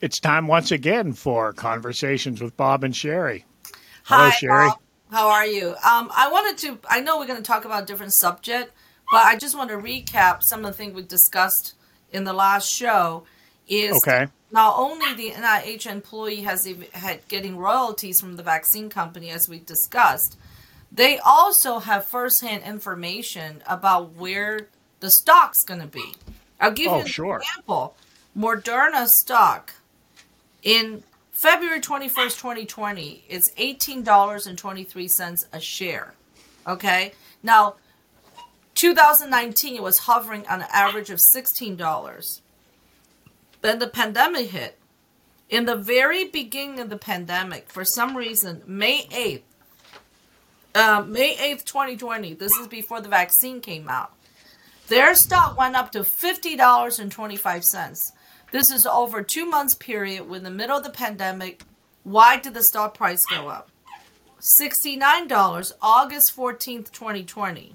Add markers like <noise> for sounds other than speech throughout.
It's time once again for conversations with Bob and Sherry. Hi, Hello, Sherry. Bob. How are you? Um, I wanted to. I know we're going to talk about a different subject, but I just want to recap some of the things we discussed in the last show. Is Okay. not only the NIH employee has had getting royalties from the vaccine company, as we discussed, they also have firsthand information about where the stock's going to be. I'll give Oh, you an sure. example. Moderna stock in February 21st, 2020, it's $18.23 a share. Okay? Now, 2019, it was hovering on an average of $16. Then the pandemic hit. In the very beginning of the pandemic, for some reason, May 8th, uh, May 8th, 2020, this is before the vaccine came out, their stock went up to $50.25. This is over two months period with the middle of the pandemic. Why did the stock price go up? $69, August 14th, 2020.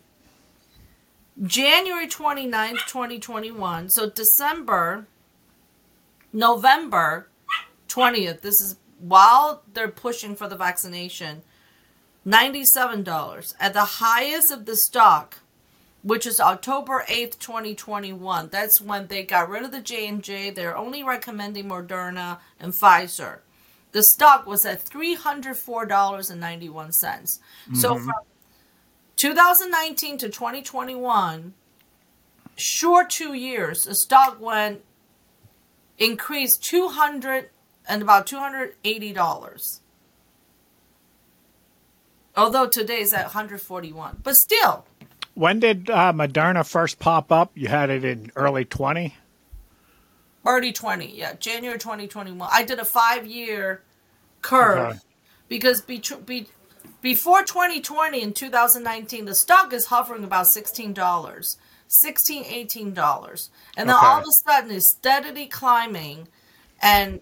January 29th, 2021. So December, November 20th. This is while they're pushing for the vaccination. $97 at the highest of the stock which is October 8th, 2021. That's when they got rid of the J&J. They're only recommending Moderna and Pfizer. The stock was at $304.91. So mm-hmm. from 2019 to 2021, short 2 years, the stock went increased 200 and about $280. Although today is at 141. But still, When did uh, Moderna first pop up? You had it in early 20? Early 20, yeah, January 2021. I did a five year curve Okay. because be, be, before 2020 and 2019, the stock is hovering about $16, $16, $18. And then Okay. all of a sudden it's steadily climbing. And,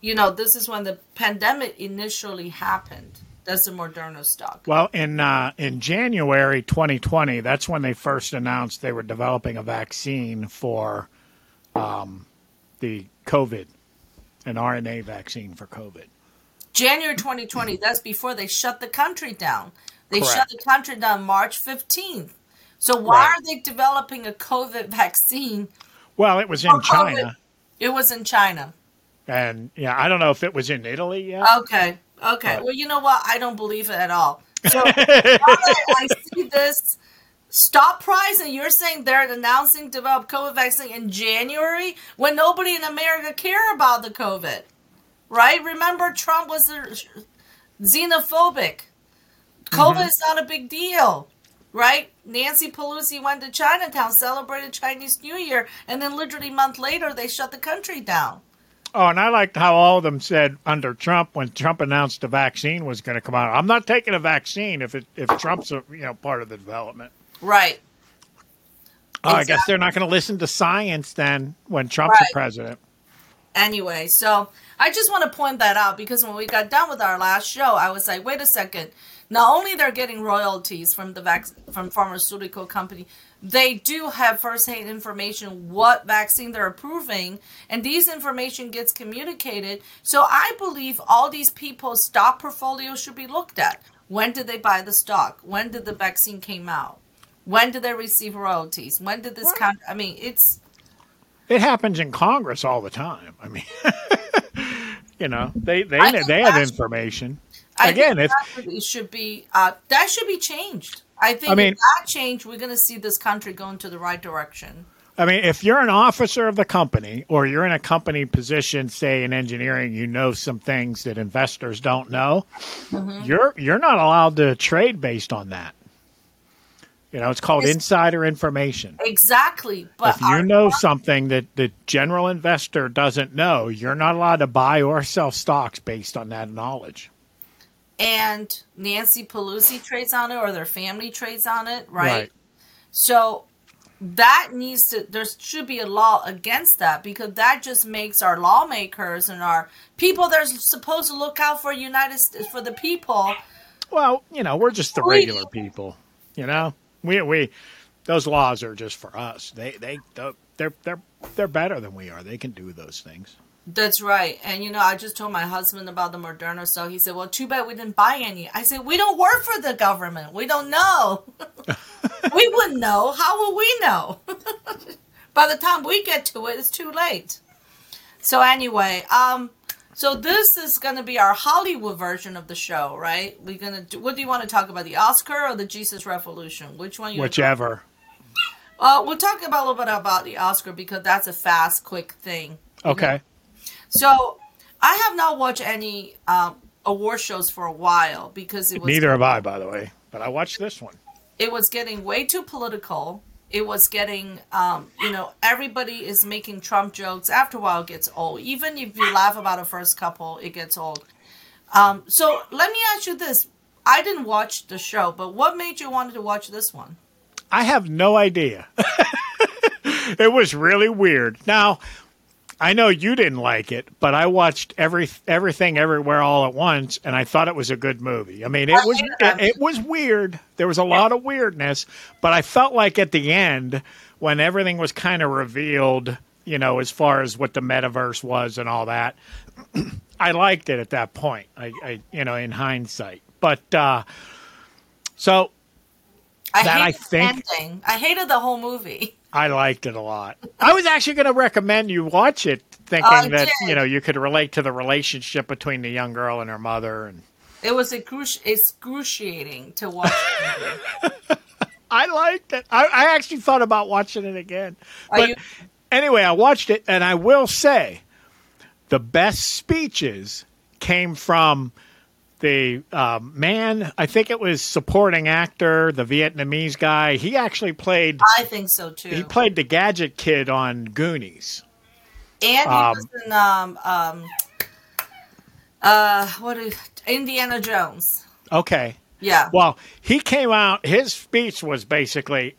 you know, this is when the pandemic initially happened. That's the Moderna stock. Well, in uh, in January 2020, that's when they first announced they were developing a vaccine for um, the COVID, an RNA vaccine for COVID. January 2020, that's before they shut the country down. They shut the country down March 15th. So why Right. are they developing a COVID <laughs> vaccine? Well, it was in For COVID. China, It was in China. and yeah, I don't know if it was in Italy yet. Okay. Okay. Right. Well, you know what? I don't believe it at all. <laughs> So that I see this stop price, and you're saying they're announcing develop COVID vaccine in January when nobody in America care about the COVID, right? Remember, Trump was xenophobic. COVID mm-hmm. is not a big deal, right? Nancy Pelosi went to Chinatown, celebrated Chinese New Year, and then literally a month later they shut the country down. Oh, and I liked how all of them said under Trump when Trump announced the vaccine was going to come out. I'm not taking a vaccine if it if Trump's a, you know part of the development. Right. Oh, I guess they're not going to listen to science then when Trump's Right. the president. anyway so i just want to point that out because when we got done with our last show i was like wait a second not only they're getting royalties from the vac- from pharmaceutical company they do have first-hand information what vaccine they're approving and these information gets communicated. So i believe all these people's stock portfolio should be looked at. When did they buy the stock? When did the vaccine came out? When did they receive royalties? When did this count i mean it's It happens in Congress all the time. I mean, <laughs> you know, they they I they have information. I Again, think that should be uh, that should be changed. I think I mean- if that change, we're going to see this country going to the right direction. I mean, if you're an officer of the company or you're in a company position, say in engineering, you know some things that investors don't know. Mm-hmm. You're you're not allowed to trade based on that. You know, it's called Yes. insider information. Exactly, but if you know something that the general investor doesn't know, you're not allowed to buy or sell stocks based on that knowledge. And Nancy Pelosi trades on it, or their family trades on it, right? Right. So that needs to. There should be a law against that because that just makes our lawmakers and our people that are supposed to look out for United States for the people. Well, you know, we're just the regular people. You know, we we those laws are just for us. They they they're they're they're better than we are. They can do those things. That's right. And you know, I just told my husband about the Moderna stuff. He said, "Well, too bad we didn't buy any." I said, "We don't work for the government. We don't know. <laughs> we wouldn't know. How will we know? <laughs> By the time we get to it, it's too late." So anyway, um, so this is going to be our Hollywood version of the show, right? We're gonna. Do, what do you want to talk about, the Oscar or the Jesus Revolution? Which one? You Whichever. Uh, we'll talk about a little bit about the Oscar because that's a fast, quick thing. Okay. So I have not watched any um, award shows for a while because it was Neither have I, by the way. But I watched this one. it was getting way too political. It was getting, um, you know, everybody is making Trump jokes. After a while, it gets old. Even if you laugh about the first couple, it gets old. Um, so let me ask you this: I didn't watch the show, but what made you want to watch this one? I have no idea. <laughs> it was really weird. Now, I know you didn't like it, but I watched every everything everywhere all at once, and I thought it was a good movie. I mean, it was it, it was weird. There was a lot of weirdness, but I felt like at the end when everything was kind of revealed, you know, as far as what the metaverse was and all that, <clears throat> I liked it at that point. I, I you know, in hindsight, but uh, so I That I think- ending. I hated the whole movie. I liked it a lot. I was actually going to recommend you watch it, thinking I that did. you know you could relate to the relationship between the young girl and her mother. And It was excruci- excruciating to watch. <laughs> I liked it. I, I actually thought about watching it again. Are But you- anyway, I watched it, and I will say, the best speeches came from the um, man. I think it was supporting actor, the Vietnamese guy. He actually played. I think so too. He played the gadget kid on Goonies. and he um, was in um um uh what is Indiana Jones. Okay. Yeah. Well, he came out. His speech was basically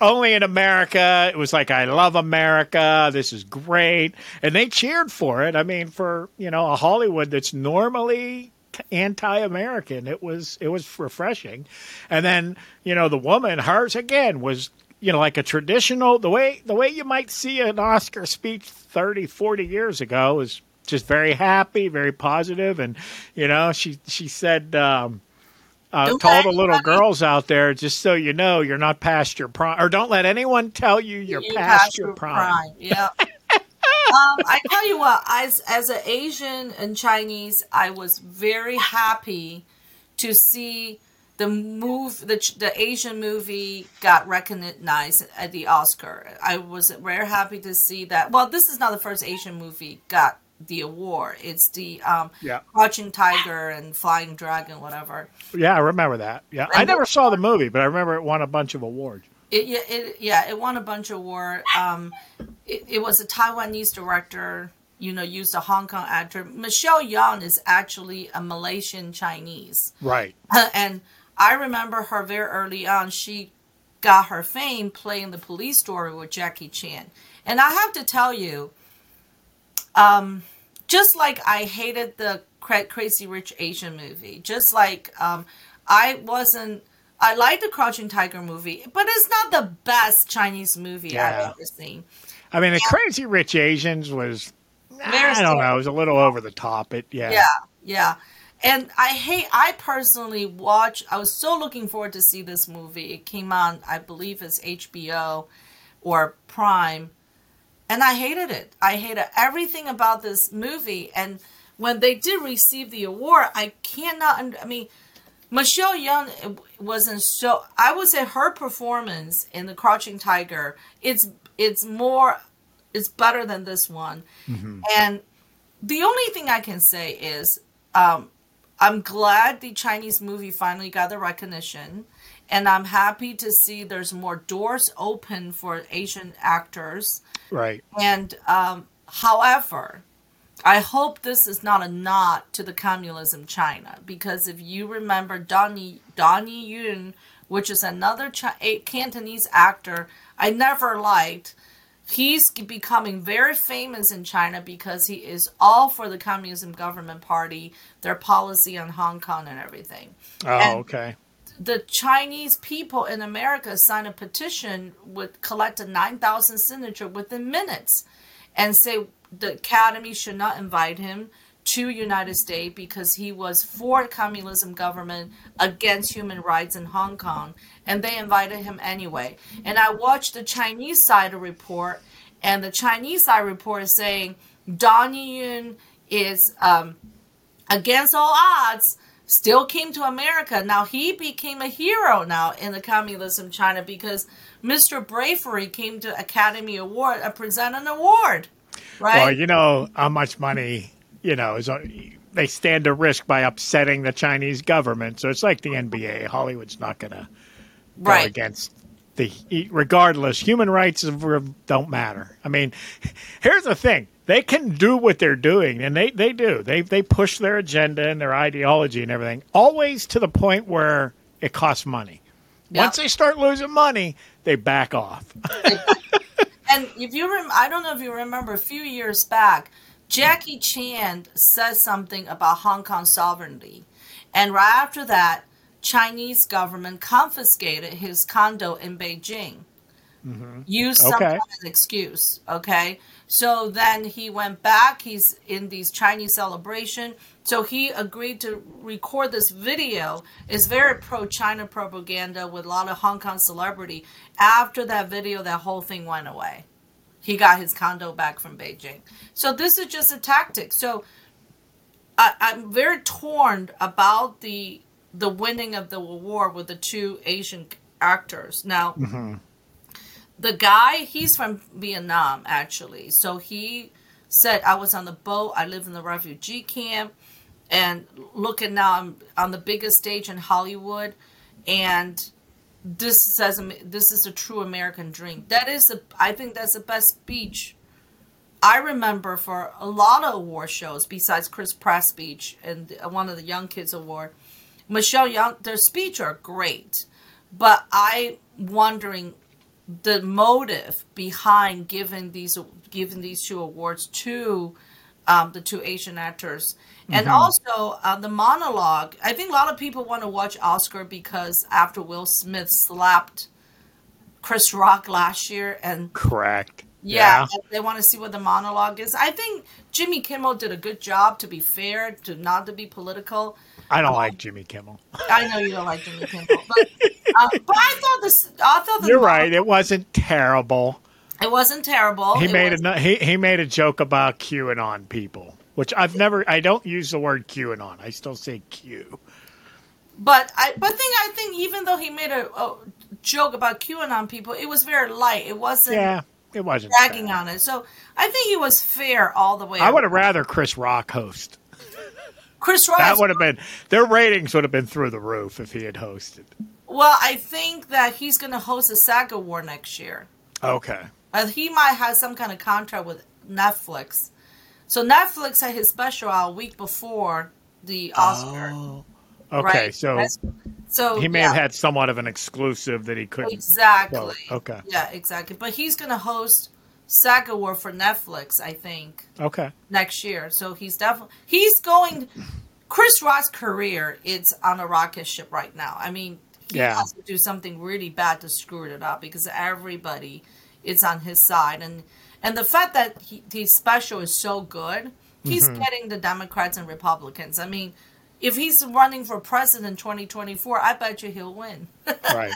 only in America. It was like, I love America. This is great. And they cheered for it. I mean, for, you know, a Hollywood that's normally anti-American, it was, it was refreshing. And then, you know, the woman, hers again was, you know, like a traditional, the way, the way you might see an Oscar speech 30, 40 years ago is just very happy, very. And, you know, she, she said, um, uh, all the little girls out there, just so you know, you're not past your prime, or don't let anyone tell you you're You past, passed your your prime. Yeah. <laughs> um, I tell you what, as as an Asian and Chinese, I was very happy to see the move the the Asian movie got recognized at the Oscar. I was very happy to see that. Well, this is not the first Asian movie got the award. It's the um, Yeah. Crouching Tiger and Flying Dragon, whatever. Yeah, I remember that. Yeah, I never saw the movie, but I remember it won a bunch of awards. It, yeah, it, yeah, it won a bunch of awards. Um, it, it was a Taiwanese director, you know, used a Hong Kong actor. Michelle Yeoh is actually a Malaysian Chinese. Right. <laughs> and I remember her very early on. She got her fame playing the police story with Jackie Chan. And I have to tell you, um, just like I hated the Cra- Crazy Rich Asian movie, just like um, I wasn't. I like the Crouching Tiger movie, but it's not the best Chinese movie Yeah. I've ever seen. I mean, the Crazy Rich Asians was, Very I don't know, it was a little over the top. It, yeah. Yeah, yeah. And I hate. I personally watch. I was so looking forward to see this movie. It came on, I believe, it's HBO or Prime, and I hated it. I hated everything about this movie. And when they did receive the award, I cannot. I mean, Michelle Yeoh wasn't so. I would say her performance in The Crouching Tiger. It's it's more. It's better than this one. And the only thing I can say is um, I'm glad the Chinese movie finally got the recognition, and I'm happy to see there's more doors open for Asian actors. Right. And um, however, I hope this is not a nod to the communism China because if you remember Donnie Donnie Yen, which is another Chi- Cantonese actor I never liked, he's becoming very famous in China because he is all for the communism government party, their policy on Hong Kong and everything Oh, And- okay. the Chinese people in America signed a petition with collected 9,000 signature within minutes and say the Academy should not invite him to United States because he was for communism government against human rights in Hong Kong, and they invited him anyway. And I watched the Chinese side report, and the Chinese side report is saying Don Yen is um, against all odds still came to America. Now he became a hero now in the communism China because Mr. Bravery came to Academy Award and present an award. Right? Well, you know how much money you know is uh, they stand to risk by upsetting the Chinese government. So it's like the NBA. Hollywood's not going to go right. against the regardless. Human rights don't matter. I mean, <laughs> here's the thing: they can do what they're doing, and they they do. They they push their agenda and their ideology and everything, always to the point where it costs money. Yep. Once they start losing money, they back off. And if you rem- I don't know if you remember a few years back, Jackie Chan said something about Hong Kong sovereignty, and right after that, Chinese government confiscated his condo in Beijing. Mm-hmm. Okay. some kind of excuse. Okay, so then he went back. He's in these Chinese celebration. So he agreed to record this video. It's very pro-China propaganda with a lot of Hong Kong celebrity. After that video, that whole thing went away. He got his condo back from Beijing. So this is just a tactic. So I, I'm very torn about the the winning of the war with the two Asian actors. Now. Mm-hmm the guy he's from vietnam actually. So he said i was on the boat. I live in the refugee camp and looking now i'm on the biggest stage in hollywood. And this says this is a true american dream. That is the i think that's the best speech i remember for a lot of award shows besides chris pratt speech and one of the young kids award. Michelle young their speech are great but i wondering the motive behind giving these giving these two awards to um, the two Asian actors, and mm-hmm. also uh, the monologue. I think a lot of people want to watch Oscar because after Will Smith slapped Chris Rock last year, and correct. Yeah, yeah. they want to see what the monologue is. I think Jimmy Kimmel did a good job. To be fair, to not to be political. I don't um, like Jimmy Kimmel. <laughs> I know you don't like Jimmy Kimmel, but uh, but I thought this. I thought you're right. It wasn't terrible. It wasn't terrible. He it made a he, he made a joke about QAnon people, which I've never. I don't use the word QAnon. I still say Q. But I but think I think even though he made a, a joke about QAnon people, it was very light. It wasn't. Yeah. It wasn't dragging on it, so I think he was fair all the way. I would have rather Chris Rock host. Chris Rock. That would have been their ratings would have been through the roof if he had hosted. Well, I think that he's going to host a SAG Award next year. Okay. Uh, he might have some kind of contract with Netflix. So Netflix had his special out a week before the Oscar. Oh. Okay, right? so That's, so he may yeah. have had somewhat of an exclusive that he couldn't. Exactly. Well, okay. Yeah, exactly. But he's going to host SAG Award for Netflix, I think. Okay. Next year, so he's definitely he's going. Chris Rock's career is on a rocket ship right now. I mean, he yeah. has to do something really bad to screw it up because everybody is on his side and and the fact that he, his special is so good he's mm-hmm. getting the democrats and republicans i mean if he's running for president 2024 i bet you he'll win <laughs> right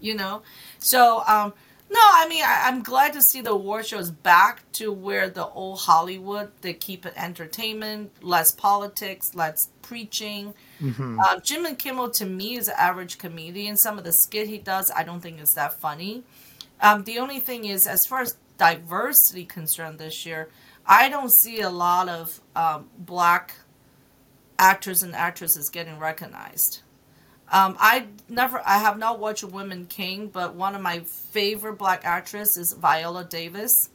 you know so um no i mean I, am glad to see the war shows back to where the old hollywood they keep it entertainment less politics less preaching Mm-hmm. Uh, Jimmy Kimmel to me is an average comedian. Some of the skit he does, I don't think is that funny. Um, the only thing is, as far as diversity concerned this year, I don't see a lot of um, black actors and actresses getting recognized. Um, I never, I have not watched Women King, but one of my favorite black actresses is Viola Davis.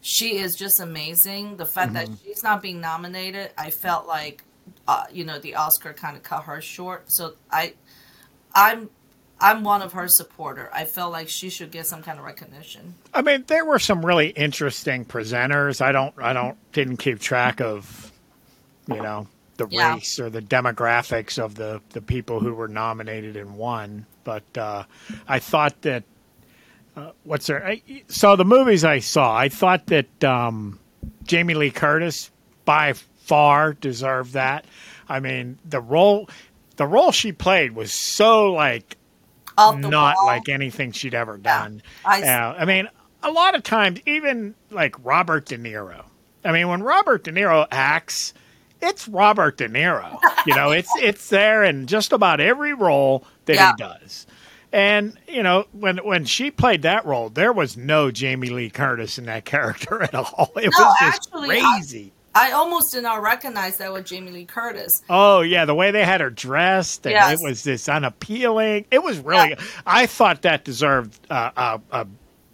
She is just amazing. The fact mm-hmm. that she's not being nominated, I felt like uh, you know, the Oscar kind of cut her short. So I, I'm, I'm one of her supporter. I felt like she should get some kind of recognition. I mean, there were some really interesting presenters. I don't, I don't, didn't keep track of, you know, the yeah. race or the demographics of the the people who were nominated and won. But uh, I thought that uh, what's her? I, so the movies I saw, I thought that um, Jamie Lee Curtis by far deserved that. I mean, the role, the role she played was so like not wall. like anything she'd ever done. I- Yeah, I mean, a lot of times, even like Robert De Niro. I mean, when Robert De Niro acts, it's Robert De Niro. You know, it's <laughs> it's there in just about every role that Yeah. he does. And you know, when when she played that role, there was no Jamie Lee Curtis in that <laughs> character at all. It No, was just actually, I- crazy. I almost did not recognize that with Jamie Lee Curtis. Oh yeah, the way they had her dressed, and Yes. it was this unappealing. It was really. Yeah. I thought that deserved uh, a, a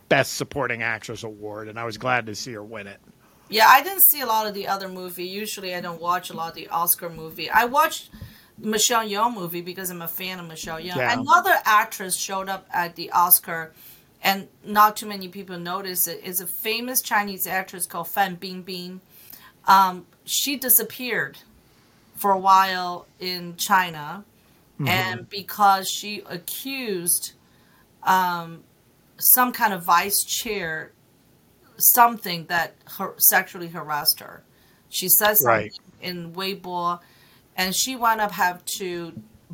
best supporting actress award, and I was glad to see her win it. Yeah, I didn't see a lot of the other movie. Usually, I don't watch a lot of the Oscar movie. I watched Michelle Yeoh movie because I'm a fan of Michelle Yeoh. Yeah. Another actress showed up at the Oscar, and not too many people noticed it. Is a famous Chinese actress called Fan Bingbing. Um, she disappeared for a while in China, and because she accused um, some kind of vice chair something that her, sexually harassed her. She says something Right. in Weibo, and she wound up have to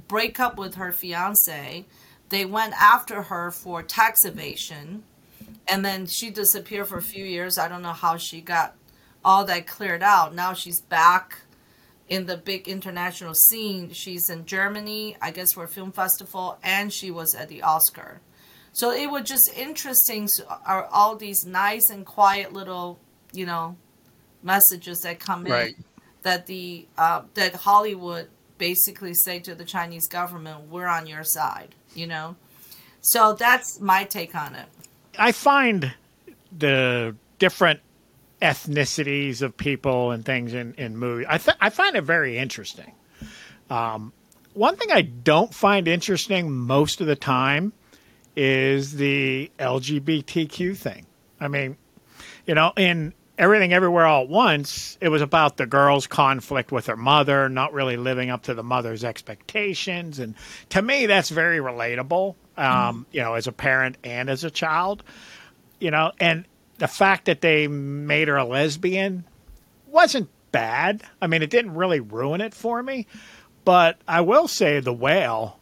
break up with her fiance. They went after her for tax evasion, and then she disappeared for a few years. I don't know how she got all that cleared out. Now she's back in the big international scene. She's in Germany, I guess, for a film festival, and she was at the Oscar. So it was just interesting. So are all these nice and quiet little, you know, messages that come Right. in that the uh, that Hollywood basically say to the Chinese government, "We're on your side," you know. So that's my take on it. I find the different ethnicities of people and things in in movies. I th- I find it very interesting. Um, one thing I don't find interesting most of the time is the LGBTQ thing. I mean, you know, in Everything Everywhere All at Once, it was about the girl's conflict with her mother, not really living up to the mother's expectations. And to me, that's very relatable, um, you know, as a parent and as a child, you know, and the fact that they made her a lesbian wasn't bad. I mean, it didn't really ruin it for me. But I will say The Whale,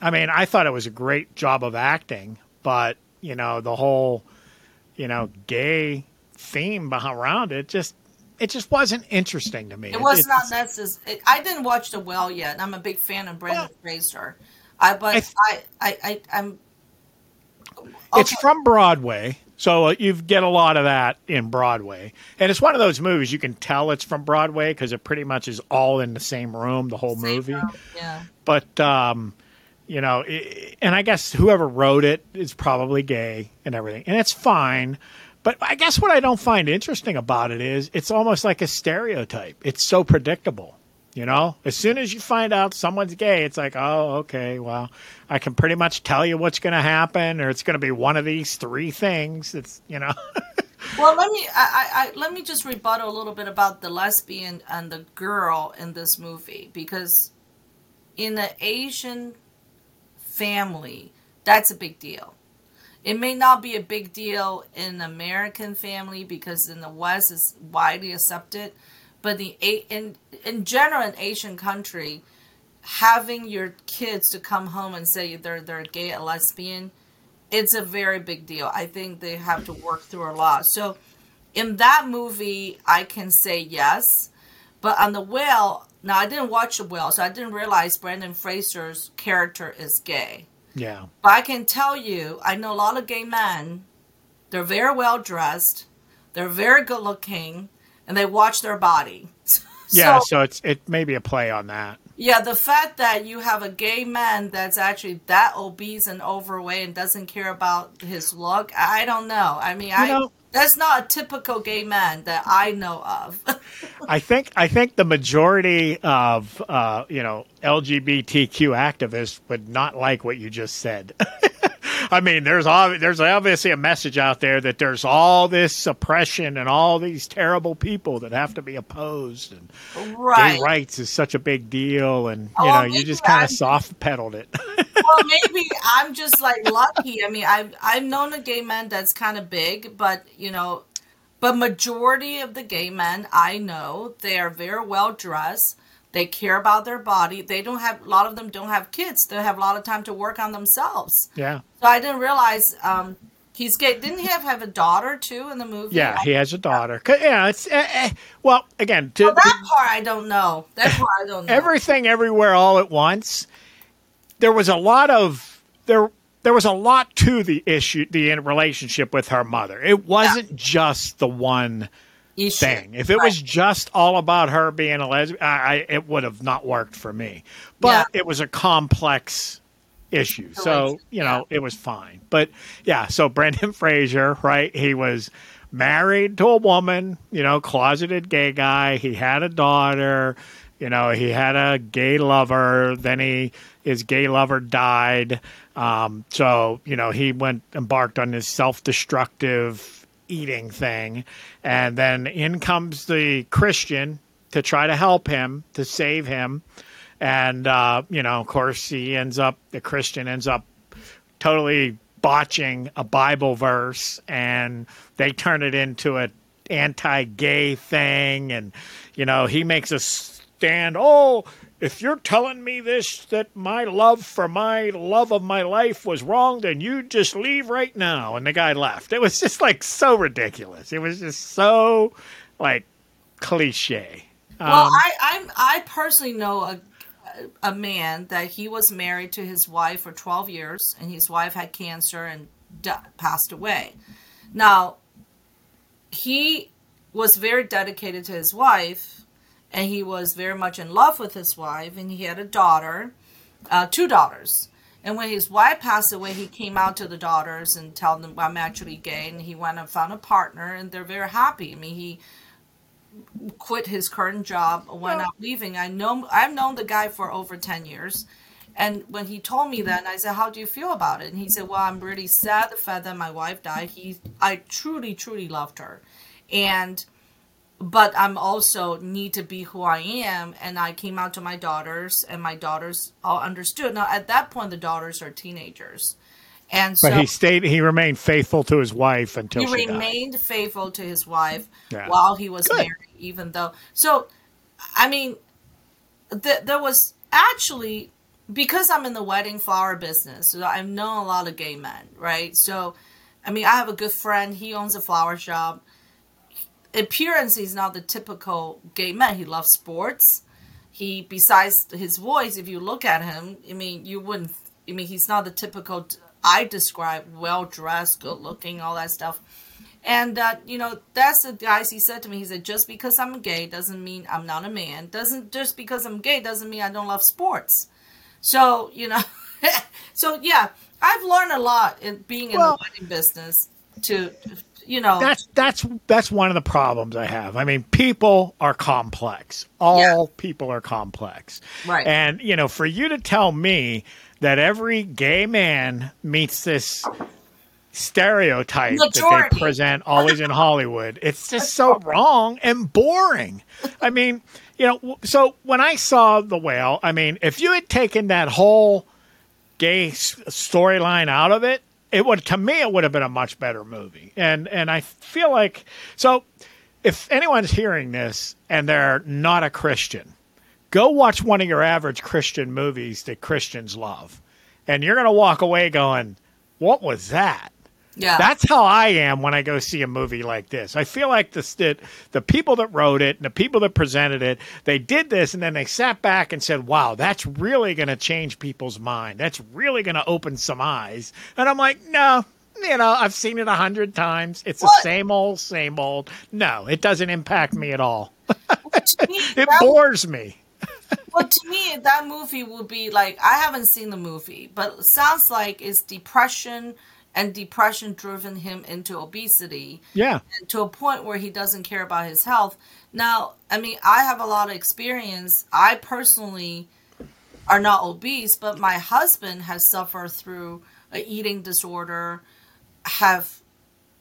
I mean, I thought it was a great job of acting, but, you know, the whole, you know, gay theme around it just it just wasn't interesting to me. It was It- not necessary. I didn't watch The Whale yet. and I'm a big fan of Brendan Fraser. I but I I, I I I'm. It's from Broadway, so uh, you get a lot of that in Broadway, and it's one of those movies you can tell it's from Broadway because it pretty much is all in the same room, the whole Same movie. room, Yeah. But um, you know, i and I guess whoever wrote it is probably gay and everything, and it's fine. But I guess what I don't find interesting about it is it's almost like a stereotype. It's so predictable. You know, as soon as you find out someone's gay, it's like, oh, okay, well, I can pretty much tell you what's going to happen, or it's going to be one of these three things. It's, you know, <laughs> Well, let me I, I, let me just rebuttal a little bit about the lesbian and the girl in this movie because in the Asian family, that's a big deal. It may not be a big deal in American family because in the West it's widely accepted, but the in in general in Asian country, having your kids to come home and say they're they're gay or lesbian, it's a very big deal. I think they have to work through a lot. So in that movie, I can say yes, but on the whale, now I didn't watch it well, so I didn't realize Brendan Fraser's character is gay. yeah, But I can tell you, I know a lot of gay men. They're very well dressed, they're very good looking, and they watch their body. <laughs> yeah. So- So it's it may be a play on that. yeah, the fact that you have a gay man that's actually that obese and overweight and doesn't care about his look, I don't know. I mean, I know- that's not a typical gay man that I know of. <laughs> I think I think the majority of uh, you know LGBTQ activists would not like what you just said. <laughs> <laughs> I mean, there's ob- there's obviously a message out there that there's all this suppression and all these terrible people that have to be opposed, and right. gay rights is such a big deal, and you Oh, know you just kind of soft pedaled it. <laughs> well, maybe I'm just like lucky. I mean, I've I've known a gay man that's kind of big, but you know, but majority of the gay men I know, they are very well dressed. They care about their body. They don't have a lot of them don't have kids. They have a lot of time to work on themselves. Yeah. So I didn't realize um, he's gay. Didn't he have have a daughter too in the movie? Yeah, he has a daughter. Yeah, it's uh, uh, well again to, Well, to that part I don't know. That part I don't know. everything everywhere all at once. There was a lot of there. There was a lot to the issue, the relationship with her mother. It wasn't just the one Issue. thing. If it was just all about her being a lesbian, I, I, it would have not worked for me. But it was a complex issue, so you know it was fine. But yeah, so Brendan <laughs> Fraser, right? He was married to a woman, you know, closeted gay guy. He had a daughter. You know, he had a gay lover. Then he his gay lover died. Um, so you know, he went embarked on this self destructive eating thing. And then in comes the Christian to try to help him, to save him. And, uh, you know, of course, he ends up, the Christian ends up totally botching a Bible verse and they turn it into an anti-gay thing and you know he makes a stand oh if you're telling me this that my love for my love of my life was wrong then you just leave right now. And the guy left it was just like so ridiculous. It was just so like cliche. Well, Um, I I'm, I personally know a a man that he was married to his wife for 12 years, and his wife had cancer and di- passed away. Now, he was very dedicated to his wife, and he was very much in love with his wife, and he had a daughter, uh, two daughters. And when his wife passed away, he came out to the daughters and told them, "I'm actually gay," and he went and found a partner, and they're very happy. I mean, he quit his current job when I'm leaving. I know I've known the guy for over ten years, and when he told me that, I said, "How do you feel about it?" And he said, "Well, I'm really sad the fact that my wife died. He, I truly, truly loved her, and." But I'm also need to be who I am, and I came out to my daughters, and my daughters all understood. Now at that point, the daughters are teenagers, and so but he stayed he remained faithful to his wife until he she died. remained faithful to his wife Yeah. while he was Good. married, even though. So, I mean, th- there was actually because I'm in the wedding flower business, so I've known a lot of gay men, right? So, I mean, I have a good friend. He owns a flower shop. Appearance, he's not the typical gay man. He loves sports. He, besides his voice, if you look at him, I mean, you wouldn't. I mean, he's not the typical. I describe well dressed, good looking, all that stuff. And uh, you know, that's the guys he said to me. He said, "Just because I'm gay doesn't mean I'm not a man. Doesn't just because I'm gay doesn't mean I don't love sports." So you know, <laughs> so yeah, I've learned a lot in being in Well- the wedding business. To you know, that's that's that's one of the problems I have. I mean, people are complex. All Yeah. people are complex. Right. And you know, for you to tell me that every gay man meets this stereotype that they present always in Hollywood, it's just so wrong and boring. I mean, you know, so when I saw The Whale, I mean, if you had taken that whole gay storyline out of it, it would to me it would have been a much better movie. And and I feel like so if anyone's hearing this and they're not a Christian, go watch one of your average Christian movies that Christians love. And you're going to walk away going, "What was that?" Yeah, That's how I am when I go see a movie like this. I feel like the the, the people that wrote it and the people that presented it, they did this and then they sat back and said, "Wow, that's really going to change people's mind. That's really going to open some eyes." And I'm like, "No, you know, I've seen it a hundred times. It's the same old, same old. No, it doesn't impact me at all. to me, <laughs> It bores me." <laughs> Well, to me, that movie would be like I haven't seen the movie, but it sounds like it's depression, and depression driven him into obesity Yeah, to a point where he doesn't care about his health. Now, I mean, I have a lot of experience. I personally are not obese, but my husband has suffered through an eating disorder, have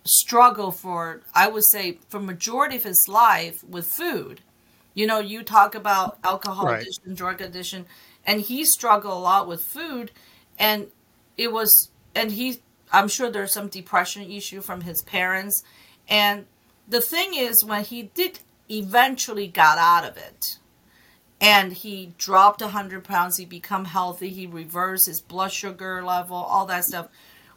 struggled for I would say for majority of his life with food. You know, you talk about alcohol Right. addiction, drug addiction, and he struggled a lot with food. and it was and he i'm sure there's some depression issue from his parents. And the thing is when he did eventually got out of it and he dropped 100 pounds he become healthy he reversed his blood sugar level all that stuff.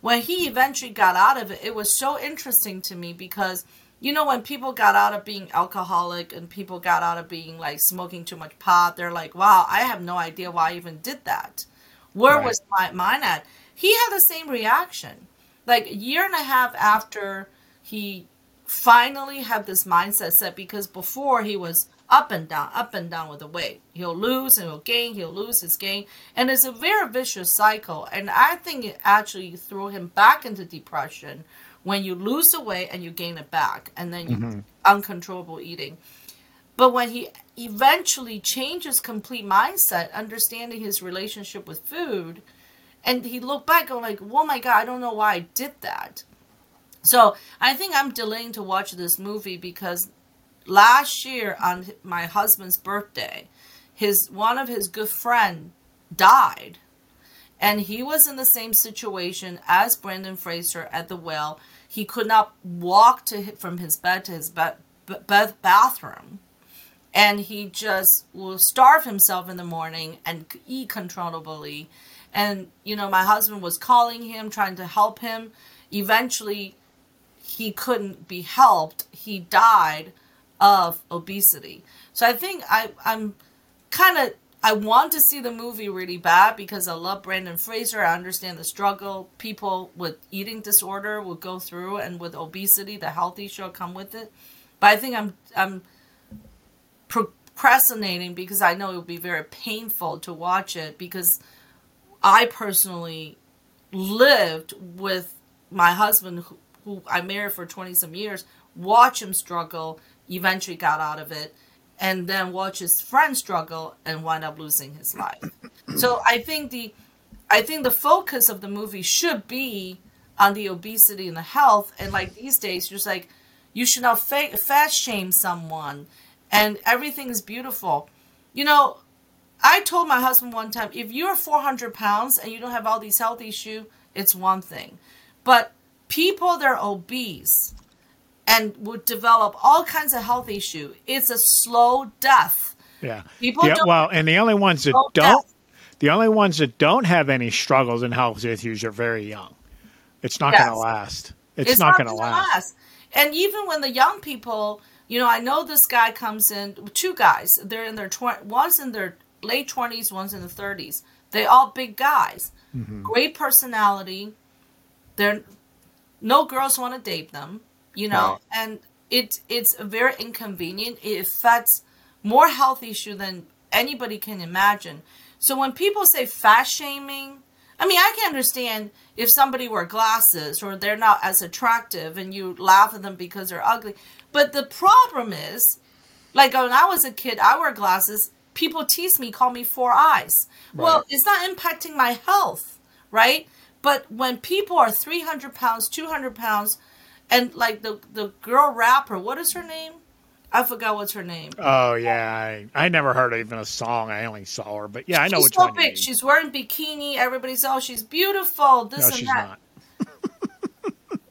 When he eventually got out of it it was so interesting to me because you know when people got out of being alcoholic and people got out of being like smoking too much pot they're like wow i have no idea why i even did that. Where Right. was my mind at he had the same reaction. Like a year and a half after he finally had this mindset set because before he was up and down up and down with the weight. He'll lose and he'll gain he'll lose his gain. And it's a very vicious cycle. And i think it actually threw him back into depression when you lose the weight and you gain it back and then you mm-hmm. uncontrollable eating. But when he eventually changes complete mindset understanding his relationship with food and he looked back going like oh my god i don't know why i did that so i think i'm delaying to watch this movie because last year on my husband's birthday his one of his good friend died and he was in the same situation as Brendan Fraser at the Whale. He could not walk to from his bed to his ba- ba- bathroom, and he just will starve himself in the morning and eat controllably. And you know, my husband was calling him, trying to help him. Eventually, he couldn't be helped. He died of obesity. So I think I, I'm kind of I want to see the movie really bad because I love Brendan Fraser. I understand the struggle people with eating disorder will go through, and with obesity, the healthy show come with it. But I think I'm I'm procrastinating because I know it would be very painful to watch it because I personally lived with my husband who, who I married for 20 some years, watch him struggle, eventually got out of it, and then watch his friend struggle and wind up losing his life. so I think the I think the focus of the movie should be on the obesity and the health and like these days just like you should not fa- fat shame someone and everything is beautiful. You know, I told my husband one time, if you're 400 pounds and you don't have all these health issues, it's one thing. But people that are obese and would develop all kinds of health issue, it's a slow death. Yeah. People yeah. don't- Well, and the only ones that don't, death. the only ones that don't have any struggles and health issues are very young. It's not Yes. going to last. It's, not, going to gonna last. And even when the young people, you know, I know this guy comes in, two guys, they're in their twenty, one's in their late twenties, one's in the thirties. They all big guys, Mm-hmm. great personality. They're no girls want to date them, you know, Right. and it it's very inconvenient. It affects more health issue than anybody can imagine. So when people say fat shaming, I mean, I can understand if somebody wear glasses or they're not as attractive and you laugh at them because they're ugly. But the problem is, like when I was a kid, I wear glasses. People tease me, call me four eyes. Well, it's not impacting my health, right? But when people are 300 pounds, 200 pounds, and like the, the girl rapper, what is her name? I forgot what's her name. Oh yeah, I, I never heard even a song. I only saw her, but yeah, I know she's which so one. big. She's wearing bikini. Everybody's oh, she's beautiful. This no, and she's that. not.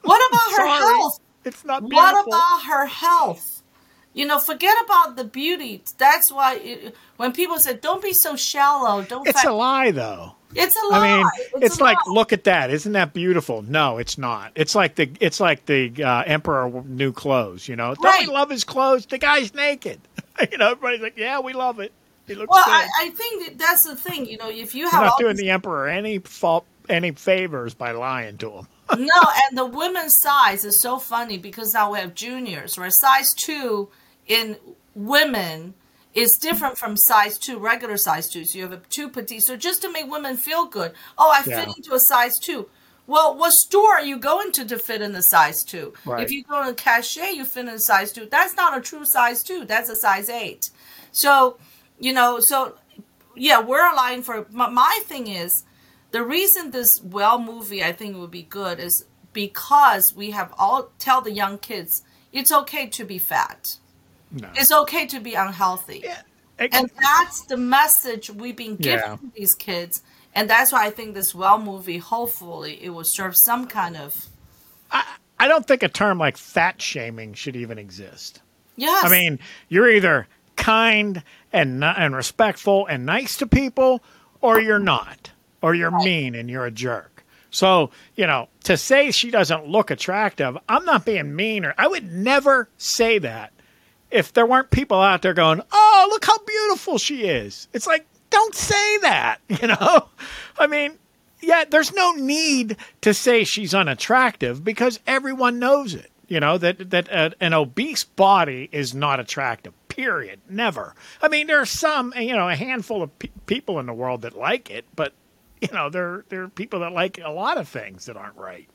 What about her Sorry. health? It's not beautiful. What about her health? You know, forget about the beauty. That's why it, when people say, "Don't be so shallow," don't. It's fa-" a lie, though. It's a lie. I mean, it's, a like, lie. look at that. Isn't that beautiful? No, it's not. It's like the it's like the uh, emperor new clothes. You know, don't we love his clothes? The guy's naked. <laughs> you know, everybody's like, yeah, we love it. He looks Well, good. I, I think that that's the thing. You know, if you have not all doing these the emperor any fault, any favors by lying to him. No, and the women's size is so funny because now we have juniors, where size two in women is different from size two, regular size two. So you have a two petite. So just to make women feel good, oh, I Yeah. fit into a size two. Well, what store are you going to to fit in the size two? Right. If you go to a cachet, you fit in a size two. That's not a true size two. That's a size eight. So, you know, so yeah, we're aligned for. My, my thing is, the reason this Whale movie I think would be good is because we have all tell the young kids it's okay to be fat. No. It's okay to be unhealthy. It- And that's the message we've been giving Yeah. these kids. and that's why I think this Whale movie, hopefully, it will serve some kind of. I don't think a term like fat shaming should even exist. Yes. I mean, you're either kind and and respectful and nice to people, or you're not, or you're mean and you're a jerk. So you know, to say she doesn't look attractive, I'm not being mean, or I would never say that if there weren't people out there going, "Oh, look how beautiful she is." It's like, don't say that, <laughs> you know. I mean, yeah, there's no need to say she's unattractive because everyone knows it. You know that that uh, an obese body is not attractive. Period. Never. I mean, there are some, you know, a handful of pe- people in the world that like it, but <laughs> you know, there there are people that like a lot of things that aren't right.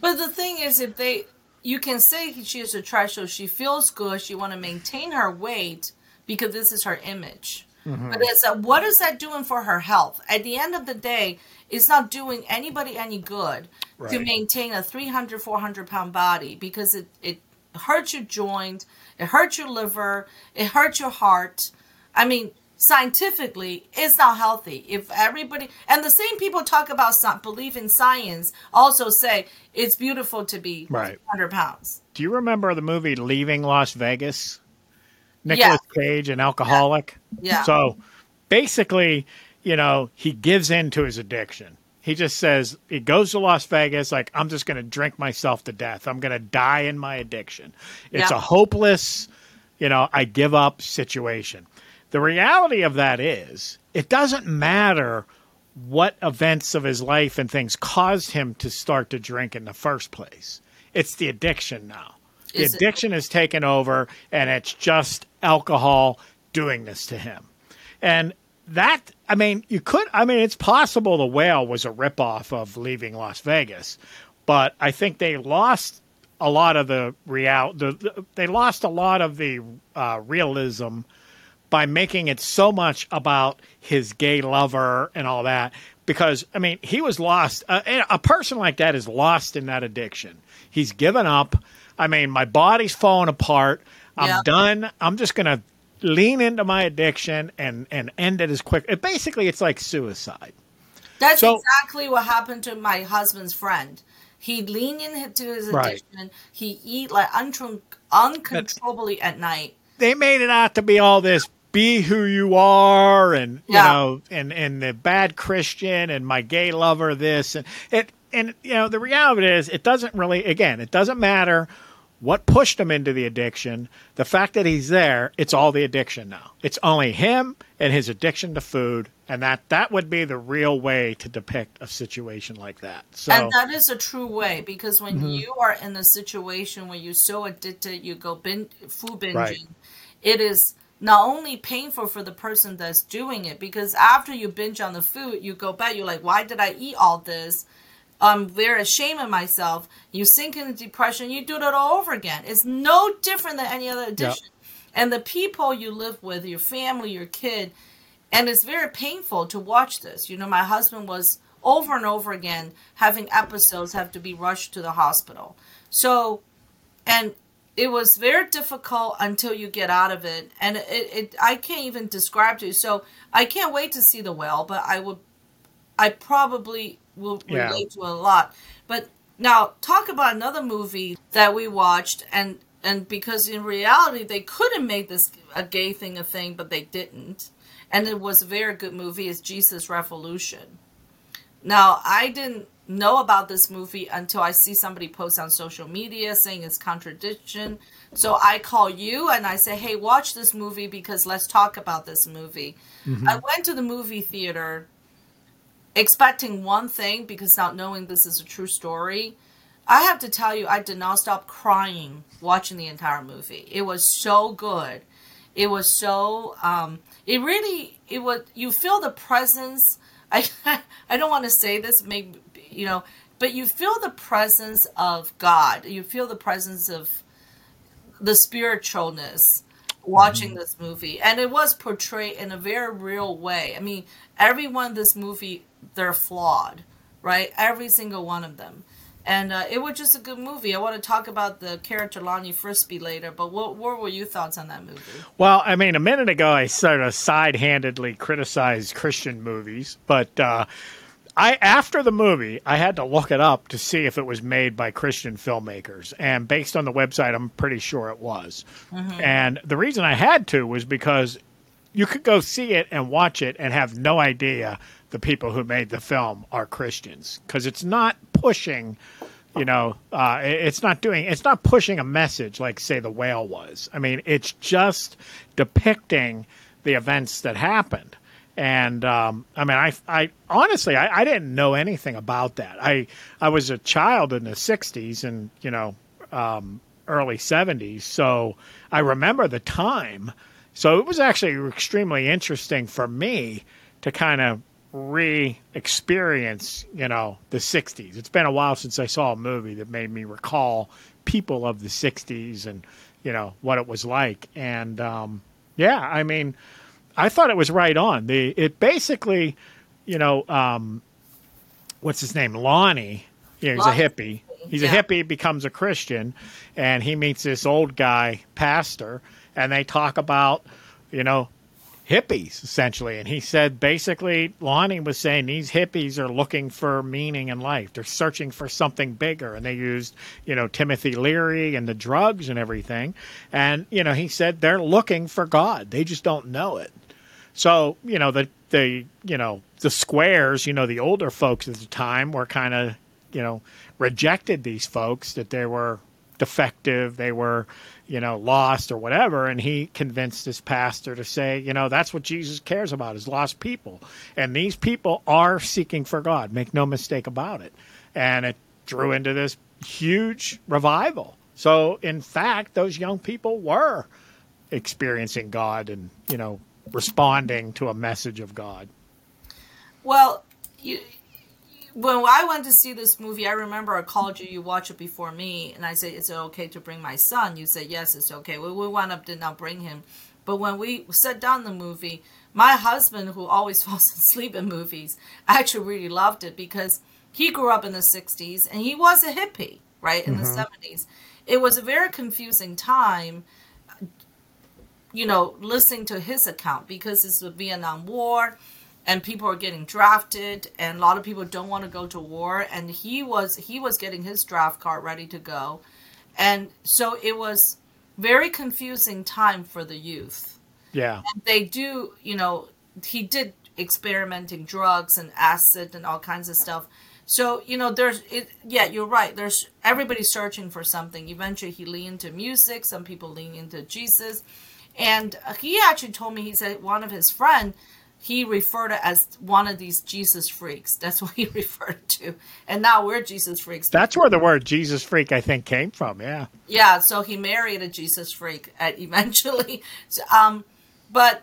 But the thing is, if they, you can say she is attractive, she feels good, she want to maintain her weight because this is her image. Mm-hmm. But it's a, what is that doing for her health? At the end of the day, it's not doing anybody any good to maintain a 300, 400 pound body because it, it hurts your joint, it hurts your liver, it hurts your heart. I mean, scientifically, it's not healthy. If everybody, and the same people talk about believe in science, also say it's beautiful to be Right. 100 pounds. Do you remember the movie Leaving Las Vegas? Nicolas Cage, an alcoholic. Yeah. So basically, you know, he gives in to his addiction. He just says he goes to Las Vegas like I'm just going to drink myself to death. I'm going to die in my addiction. It's Yeah. a hopeless, you know, I give up situation. The reality of that is it doesn't matter what events of his life and things caused him to start to drink in the first place. It's the addiction now. The Is it- addiction has taken over, and it's just alcohol doing this to him. And that, I mean, you could, I mean, it's possible the whale was a ripoff of Leaving Las Vegas, but I think they lost a lot of the real, the, the, they lost a lot of the uh, realism by making it so much about his gay lover and all that. Because I mean, he was lost. Uh, a person like that is lost in that addiction. He's given up. I mean, my body's falling apart. I'm Yeah. done. I'm just gonna lean into my addiction and and end it as quick. It, basically, it's like suicide. That's So- exactly what happened to my husband's friend. He leaned into his Right. addiction. He eat like uncontrollably at night. they made it out to be all this be who you are and you know and and the bad christian and my gay lover this and it and you know the reality is it doesn't really again it doesn't matter what pushed him into the addiction the fact that he's there it's all the addiction now it's only him and his addiction to food and that that would be the real way to depict a situation like that so And that is a true way because when Mm-hmm. you are in a situation where you're so addicted, you go bin- food binging, Right. it is not only painful for the person that's doing it because after you binge on the food, you go back, you're like, why did I eat all this? I'm very ashamed of myself. You sink into depression, you do it all over again. It's no different than any other addiction. And the people you live with, your family, your kid, and it's very painful to watch this. You know, my husband was over and over again having episodes have to be rushed to the hospital. So, and it was very difficult until you get out of it, and it, it I can't even describe to you. So I can't wait to see the Whale, but I would, I probably will Yeah. relate to it a lot. But now talk about another movie that we watched, and and because in reality they could have made this a gay thing a thing, but they didn't, and it was a very good movie. Is Jesus Revolution. Now, I didn't know about this movie until I see somebody post on social media saying it's contradiction. So I call you and I say, "Hey, watch this movie because let's talk about this movie." Mm-hmm. I went to the movie theater expecting one thing because not knowing this is a true story. I have to tell you, I did not stop crying watching the entire movie. It was so good. It was so. Um, it really. It was. You feel the presence. <laughs> I. I don't want to say this. Maybe you know, but you feel the presence of God. You feel the presence of the spiritualness watching this movie and it was portrayed in a very real way i mean everyone in this movie they're flawed right every single one of them and uh, it was just a good movie. I want to talk about the character Lonnie Frisbee later, but what, what were your thoughts on that movie? Well, I mean, a minute ago I sort of side-handedly criticized Christian movies, but uh, I after the movie I had to look it up to see if it was made by Christian filmmakers, and based on the website, I'm pretty sure it was. And the reason I had to was because you could go see it and watch it and have no idea the people who made the film are Christians. Because it's not pushing you know uh, it's not doing it's not pushing a message like say the whale was. I mean it's just depicting the events that happened. And um, i mean i, I honestly I, I didn't know anything about that. I i was a child in the 60s and you know um, early 70s so i remember the time. So it was actually extremely interesting for me to kind of re-experience, you know, the '60s. It's been a while since I saw a movie that made me recall people of the '60s and you know what it was like. And um, yeah, I mean, I thought it was right on. The it basically, you know, um, what's his name, Lonnie. Yeah, he's Lonnie. a hippie. He's Yeah. a hippie, becomes a Christian, and he meets this old guy pastor, and they talk about, you know, hippies essentially. And he said basically, Lonnie was saying these hippies are looking for meaning in life. They're searching for something bigger, and they used, you know, Timothy Leary and the drugs and everything. And you know, he said they're looking for God. They just don't know it. So you know the the you know the squares, you know the older folks at the time were kind of you know rejected these folks that they were defective, they were you know lost or whatever, and he convinced his pastor to say you know that's what Jesus cares about is lost people, and these people are seeking for God. Make no mistake about it, and it drew into this huge revival. So in fact, those young people were experiencing God and you know responding to a message of God. Well, you, when I went to see this movie, I remember I called you. You watch it before me, and I said, "Is it okay to bring my son?" You said, "Yes, it's okay." Well, we wound up did not bring him, but when we sat down the movie, my husband, who always <laughs> falls asleep in movies, actually really loved it because he grew up in the '60s and he was a hippie, right in the mm-hmm. '70s. It was a very confusing time you know, listening to his account because it's the Vietnam War and people are getting drafted and a lot of people don't want to go to war and he was he was getting his draft card ready to go. And so it was very confusing time for the youth. Yeah, They do, you know, he did experimenting drugs and acid and all kinds of stuff. So, you know, there's it yeah, you're right. There's everybody's searching for something. Eventually he leaned into music, some people lean into Jesus. And he actually told me he said one of his friend he referred to as one of these Jesus freaks. That's what he <laughs> referred to. And now we're Jesus freaks. that's where the word Jesus freak I think came from. Yeah, Yeah, so he married a Jesus freak <laughs> at eventually. So, um, but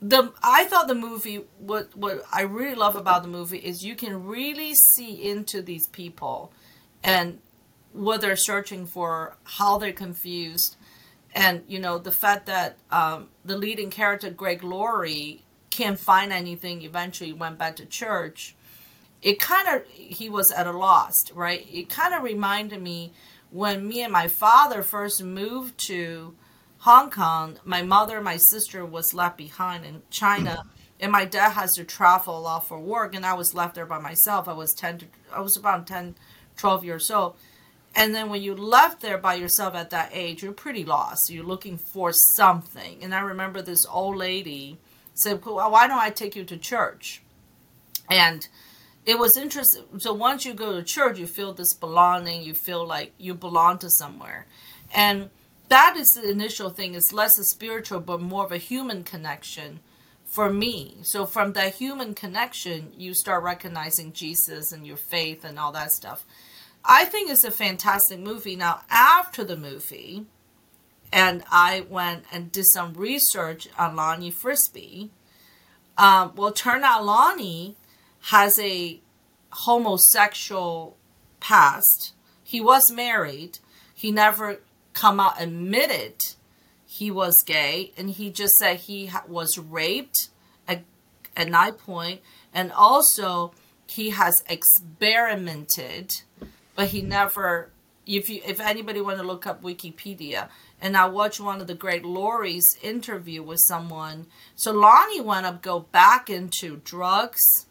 the I thought the movie what what I really love about the movie is you can really see into these people and what they're searching for, how they're confused, and you know the fact that um, the leading character Greg Laurie can't find anything. Eventually, went back to church. It kind of he was at a loss, right? It kind of reminded me when me and my father first moved to Hong Kong. My mother, my sister was left behind in China, and my dad has to travel a lot for work, and I was left there by myself. I was ten, to, I was about 10, 12 years old. And then when you left there by yourself at that age, you're pretty lost. You're looking for something. And I remember this old lady said, well, uh, "Why don't I take you to church?" And it was interesting. So once you go to church, you feel this belonging. You feel like you belong to somewhere, and that is the initial thing. It's less a spiritual, but more of a human connection for me. So from that human connection, you start recognizing Jesus and your faith and all that stuff. I think it's a fantastic movie. Now, after the movie, and I went and did some research on Lonnie Frisbee. Um, well, turn out Lonnie has a homosexual past. He was married. He never come out admitted he was gay, and he just said he was raped at at night point, and also he has experimented but he never. If you, if anybody want to look up Wikipedia, and I watched one of the Greg Laurie's interview with someone. So Lonnie went up, go back into drugs,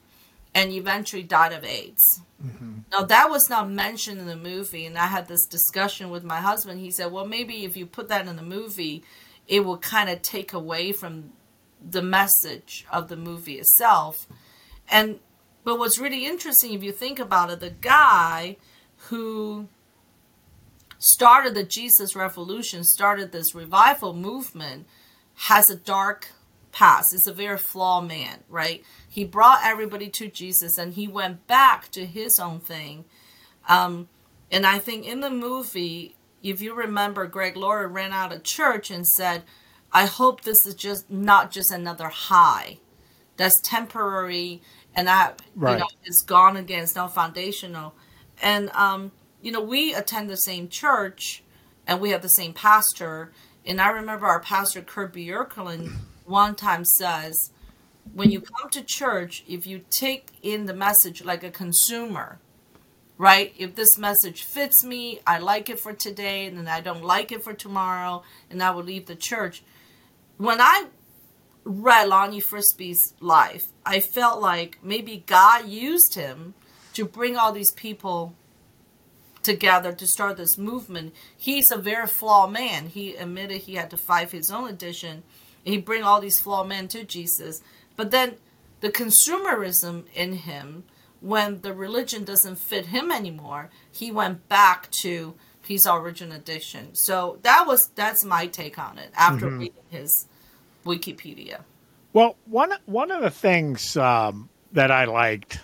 and eventually died of AIDS. Mm-hmm. Now that was not mentioned in the movie, and I had this discussion with my husband. He said, "Well, maybe if you put that in the movie, it will kind of take away from the message of the movie itself." And but what's really interesting, if you think about it, the guy who started the Jesus Revolution, started this revival movement, has a dark past. Is a very flawed man, right? He brought everybody to Jesus and he went back to his own thing. Um, and I think in the movie, if you remember, Greg Laurie ran out of church and said, I hope this is just not just another high that's temporary and that Right. you know is gone again, it's not foundational. And um, you know, we attend the same church and we have the same pastor. And I remember our pastor Kurt Bjorklund one time says, when you come to church, if you take in the message like a consumer, right? If this message fits me, I like it for today, and then I don't like it for tomorrow, and I will leave the church. When I read Lonnie Frisbee's life, I felt like maybe God used him to bring all these people together to start this movement. He's a very flawed man. He admitted he had to fight his own addiction. He bring all these flawed men to Jesus. But then the consumerism in him, when the religion doesn't fit him anymore, he went back to his original addiction. So that was that's my take on it after reading his Wikipedia. Well, one one of the things um, that I liked,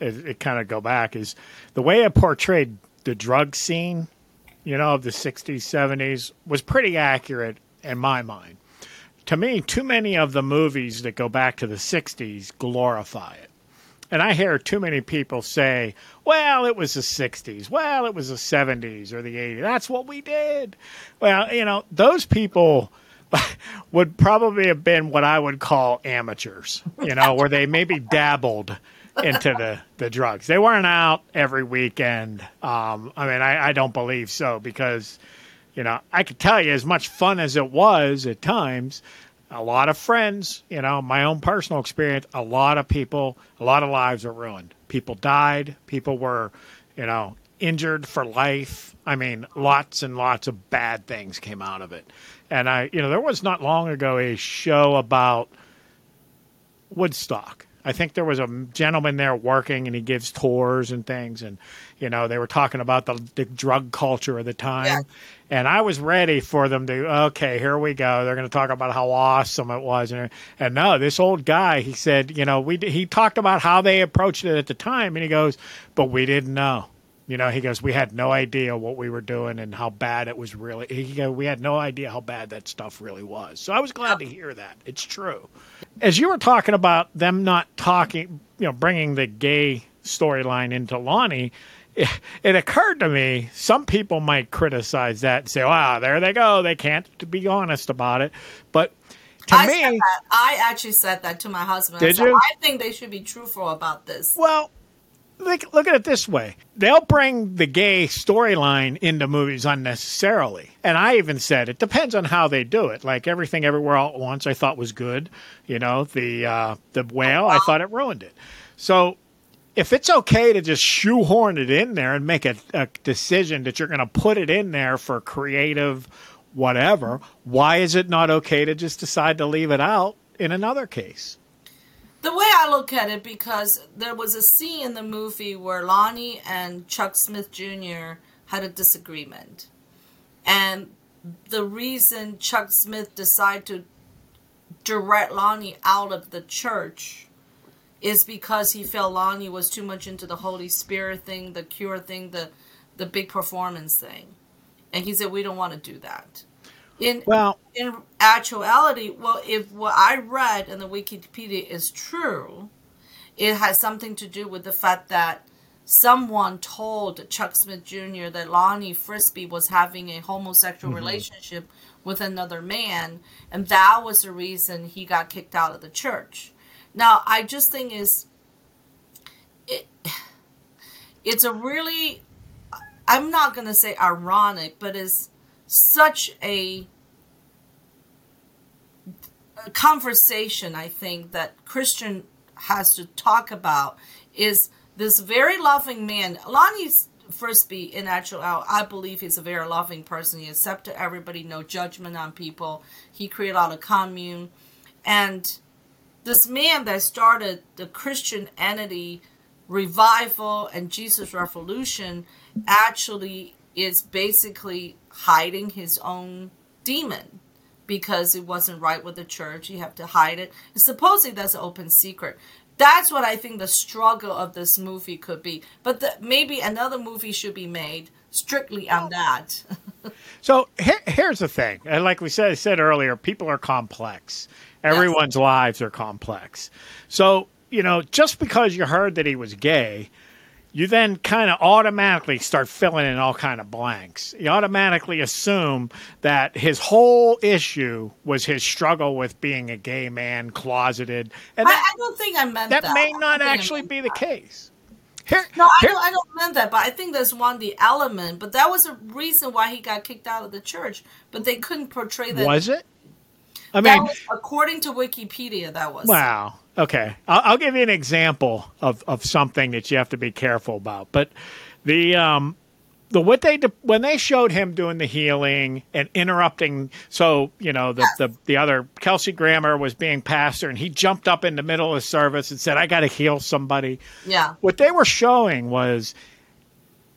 it, it kind of go back, is the way it portrayed the drug scene, you know, of the '60s, '70s, was pretty accurate in my mind. To me, too many of the movies that go back to the '60s glorify it. And I hear too many people say, well, it was the 60s. Well, it was the 70s or the 80s. That's what we did. Well, you know, those people <laughs> would probably have been what I would call amateurs, you know, where they maybe dabbled into the, the drugs. They weren't out every weekend. Um, I mean, I, I don't believe so because, you know, I could tell you as much fun as it was at times, a lot of friends, you know, my own personal experience, a lot of people, a lot of lives were ruined. People died, people were, you know, injured for life. I mean, lots and lots of bad things came out of it. And I, you know, there was not long ago a show about Woodstock. I think there was a gentleman there working and he gives tours and things. And, you know, they were talking about the, the drug culture of the time. Yeah. And I was ready for them to, okay, here we go. They're going to talk about how awesome it was. And, and no, this old guy, he said, you know, we, he talked about how they approached it at the time. And he goes, but we didn't know. You know, he goes, we had no idea what we were doing and how bad it was really. He goes, we had no idea how bad that stuff really was. So I was glad to hear that. It's true. As you were talking about them not talking, you know, bringing the gay storyline into Lonnie, it, it occurred to me some people might criticize that and say, wow, there they go. They can't be honest about it. But to I me. I actually said that to my husband. I Did said, you? I think they should be truthful about this. Well, look, look at it this way. They'll bring the gay storyline into movies unnecessarily. And I even said it depends on how they do it. Like everything everywhere all at once I thought was good. You know, the uh, the whale, I thought it ruined it. So if it's okay to just shoehorn it in there and make a, a decision that you're going to put it in there for creative whatever, why is it not okay to just decide to leave it out in another case? The way I look at it, because there was a scene in the movie where Lonnie and Chuck Smith Jr. had a disagreement. And the reason Chuck Smith decided to direct Lonnie out of the church is because he felt Lonnie was too much into the Holy Spirit thing, the cure thing, the the big performance thing. And he said, We don't want to do that. In Well, in actuality, well, if what I read in the Wikipedia is true, it has something to do with the fact that someone told Chuck Smith Jr. that Lonnie Frisbee was having a homosexual mm-hmm. relationship with another man, and that was the reason he got kicked out of the church. Now, I just think is it, it's a really I'm not going to say ironic, but is such a, conversation I think that Christian has to talk about is this very loving man. Lonnie Frisbee, in actual, I believe he's a very loving person. He accepted everybody, no judgment on people. He created a commune. And this man that started the Christian entity revival and Jesus Revolution actually is basically hiding his own demon because it wasn't right with the church. You have to hide it. Supposedly that's an open secret. That's what I think the struggle of this movie could be. But the, maybe another movie should be made strictly on that. <laughs> so here, here's the thing. And like we said, said earlier, people are complex. Everyone's yes. lives are complex. So, you know, just because you heard that he was gay – you then kind of automatically start filling in all kind of blanks. You automatically assume that his whole issue was his struggle with being a gay man, closeted. And that, I, don't think I meant that. That may not actually be the case. Here, no, I, here, don't, I don't mean that, but I think that's one the element. But that was a reason why he got kicked out of the church. But they couldn't portray that. Was it? I mean, was, according to Wikipedia, that was. Wow. Okay, I'll, I'll, give you an example of, of something that you have to be careful about. But the um, the what they when they showed him doing the healing and interrupting, so you know the the, the other Kelsey Grammer was being pastor, and he jumped up in the middle of the service and said, "I got to heal somebody." Yeah. What they were showing was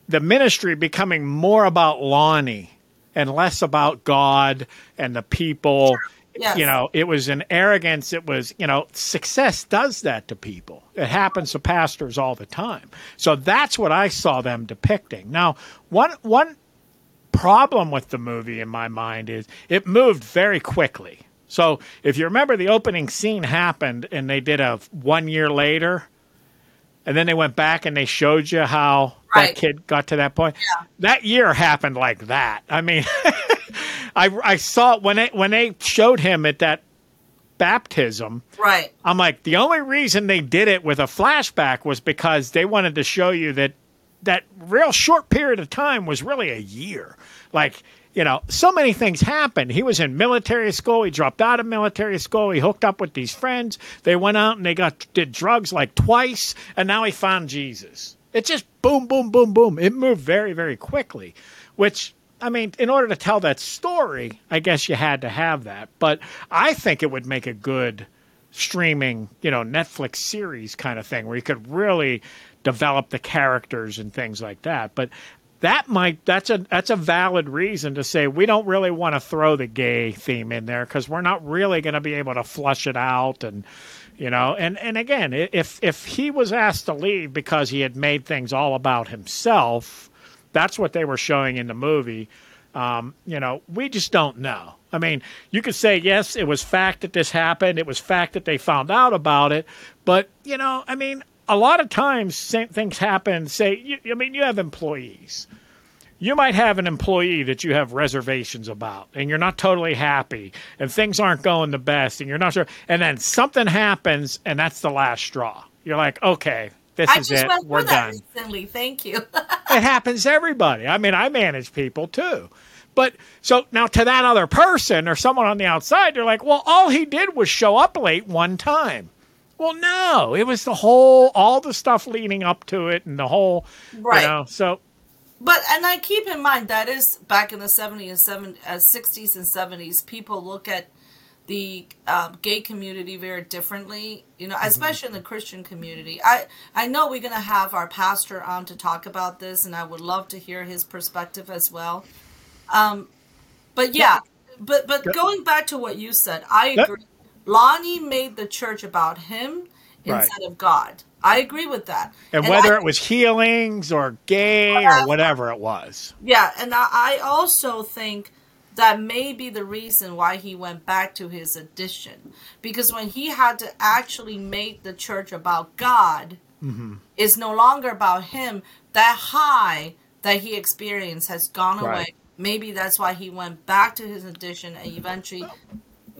the ministry becoming more about Lonnie and less about God and the people. Sure Yes. You know, it was an arrogance. It was, you know, success does that to people. It happens to pastors all the time. So that's what I saw them depicting. Now, one one problem with the movie in my mind is it moved very quickly. So if you remember, the opening scene happened, and they did a one year later, and then they went back and they showed you how right. that kid got to that point. Yeah. That year happened like that. I mean. <laughs> I, I saw when they when they showed him at that baptism. Right. I'm like, the only reason they did it with a flashback was because they wanted to show you that that real short period of time was really a year. Like, you know, so many things happened. He was in military school. He dropped out of military school. He hooked up with these friends. They went out and they got did drugs like twice, and now he found Jesus. It just boom, boom, boom, boom. It moved very, very quickly, which I mean, in order to tell that story, I guess you had to have that. But I think it would make a good streaming, you know, Netflix series kind of thing where you could really develop the characters and things like that. But that might that's a that's a valid reason to say we don't really want to throw the gay theme in there because we're not really going to be able to flush it out and you know and and again if if he was asked to leave because he had made things all about himself that's what they were showing in the movie. Um, you know, we just don't know. I mean, you could say, yes, it was fact that this happened. It was fact that they found out about it. But, you know, I mean, a lot of times things happen. Say, you, I mean, you have employees. You might have an employee that you have reservations about and you're not totally happy and things aren't going the best and you're not sure. And then something happens and that's the last straw. You're like, okay, this I is it. We're done. Recently. Thank you. <laughs> it happens to everybody. I mean, I manage people too. But so now to that other person or someone on the outside, they're like, well, all he did was show up late one time. Well, no, it was the whole, all the stuff leading up to it and the whole, right. you know, so. But, and I keep in mind that is back in the 70s and 70s, uh, 60s and 70s, people look at the uh, gay community very differently, you know, mm-hmm. especially in the Christian community. I I know we're gonna have our pastor on to talk about this, and I would love to hear his perspective as well. Um, but yeah, but but going back to what you said, I agree. Lonnie made the church about him instead right. of God. I agree with that. And, and whether I, it was healings or gay uh, or whatever it was. Yeah, and I, I also think that may be the reason why he went back to his addition. Because when he had to actually make the church about God, mm-hmm. it's no longer about him. That high that he experienced has gone right. away. Maybe that's why he went back to his addition and eventually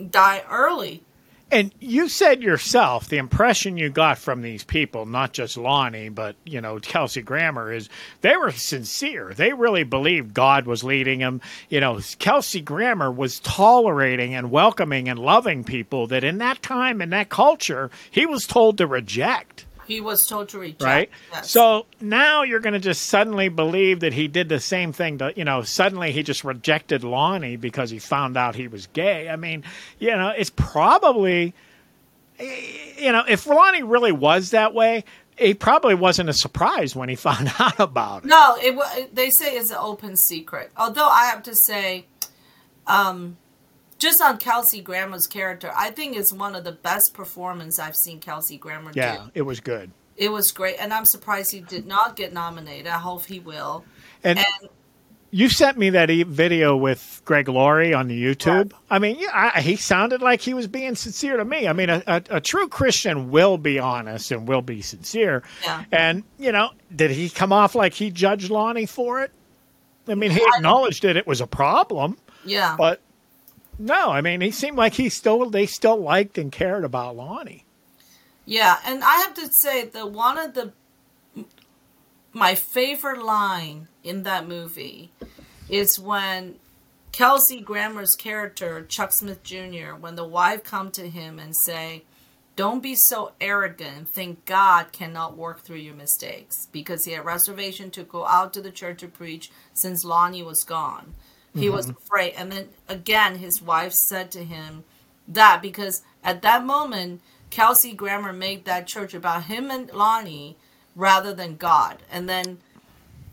die early. And you said yourself the impression you got from these people, not just Lonnie, but you know Kelsey Grammer, is they were sincere. They really believed God was leading them. You know, Kelsey Grammer was tolerating and welcoming and loving people that in that time in that culture he was told to reject. He was told to reject. Right. Yes. So now you're going to just suddenly believe that he did the same thing to, you know, suddenly he just rejected Lonnie because he found out he was gay. I mean, you know, it's probably, you know, if Lonnie really was that way, it probably wasn't a surprise when he <laughs> found out about it. No, it they say it's an open secret. Although I have to say, um, just on Kelsey Grammer's character, I think it's one of the best performances I've seen Kelsey Grammer Yeah, do. Yeah, it was good. It was great, and I'm surprised he did not get nominated. I hope he will. And, And you sent me that e- video with Greg Laurie on the YouTube. I mean, yeah, I, he sounded like he was being sincere to me. I mean, a, a, a true Christian will be honest and will be sincere. Yeah. And, you know, did he come off like he judged Lonnie for it? I mean, he acknowledged that it was a problem, yeah, but no, I mean, he seemed like he still, they still liked and cared about Lonnie. Yeah, and I have to say that one of the my favorite line in that movie is when Kelsey Grammer's character Chuck Smith Jr. when the wife come to him and say, "Don't be so arrogant think God cannot work through your mistakes," because he had reservation to go out to the church to preach since Lonnie was gone. He was mm-hmm. afraid, and then again, his wife said to him that because at that moment Kelsey Grammer made that church about him and Lonnie rather than God. And then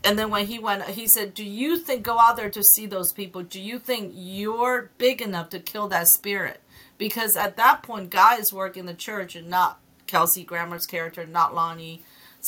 and then when he went he said, "Do you think go out there to see those people? Do you think you're big enough to kill that spirit?" Because at that point God is working the church and not Kelsey Grammer's character, not Lonnie's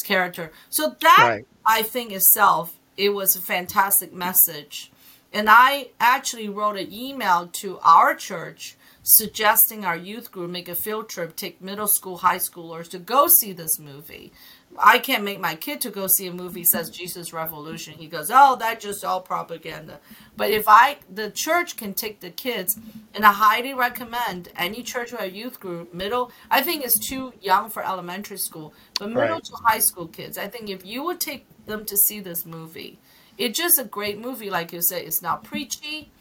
character. So that Right. I think itself it was a fantastic message. And I actually wrote an email to our church suggesting our youth group make a field trip, take middle school, high schoolers to go see this movie. I can't make my kid to go see a movie says mm-hmm. Jesus Revolution. He goes, "Oh, that's just all propaganda." But if I, the church can take the kids, and I highly recommend any church or a youth group, middle. I think it's too young for elementary school, but middle Right. to high school kids. I think if you would take them to see this movie, it's just a great movie. Like you said, it's not preachy.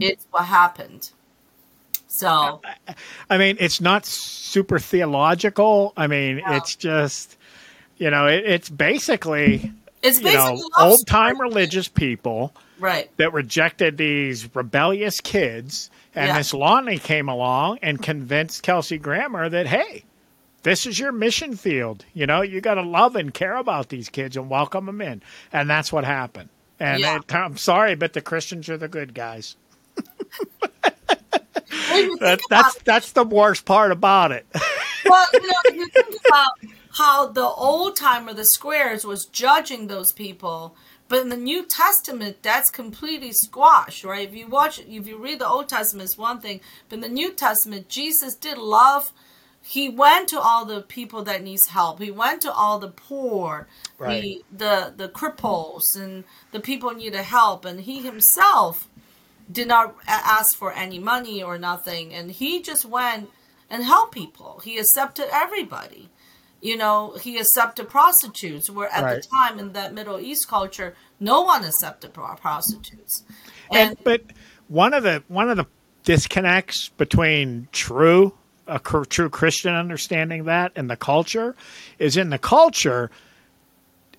It's what happened. So I mean, it's not super theological. I mean, No. it's just, you know, it, it's basically, it's you basically know, old time religious people right? that rejected these rebellious kids. And Yeah. this Lonnie came along and convinced Kelsey Grammer that, hey, this is your mission field. You know, you got to love and care about these kids and welcome them in. And that's what happened. And Yeah. it, I'm sorry, but the Christians are the good guys. That, think about that's that's the worst part about it. <laughs> well, you know, if you think about how the old timer, the squares, was judging those people, but in the New Testament, that's completely squashed, right? If you watch, if you read the Old Testament, it's one thing, but in the New Testament, Jesus did love. He went to all the people that needs help. He went to all the poor, Right. the the the cripples, and the people needed help. And he himself did not ask for any money or nothing and he just went and helped people he accepted everybody you know he accepted prostitutes where at Right. the time in that middle east culture no one accepted prostitutes And, and but one of the one of the disconnects between true a cr- true Christian understanding that and the culture is in the culture.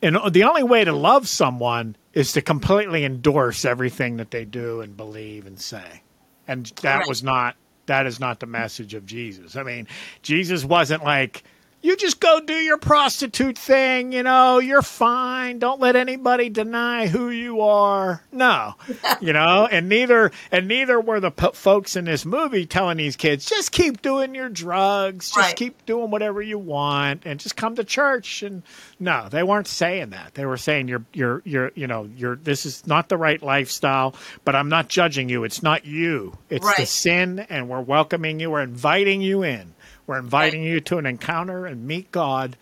And the only way to love someone is to completely endorse everything that they do and believe and say. And that Right. was not that is not the message of Jesus. I mean, Jesus wasn't like you just go do your prostitute thing, you know, you're fine. Don't let anybody deny who you are. No. <laughs> you know, and neither and neither were the po- folks in this movie telling these kids just keep doing your drugs, just Right. keep doing whatever you want and just come to church and no, they weren't saying that. They were saying you're you're you're you know, you're this is not the right lifestyle, but I'm not judging you. It's not you. It's the sin and we're welcoming you, we're inviting you in. We're inviting you to an encounter and meet God,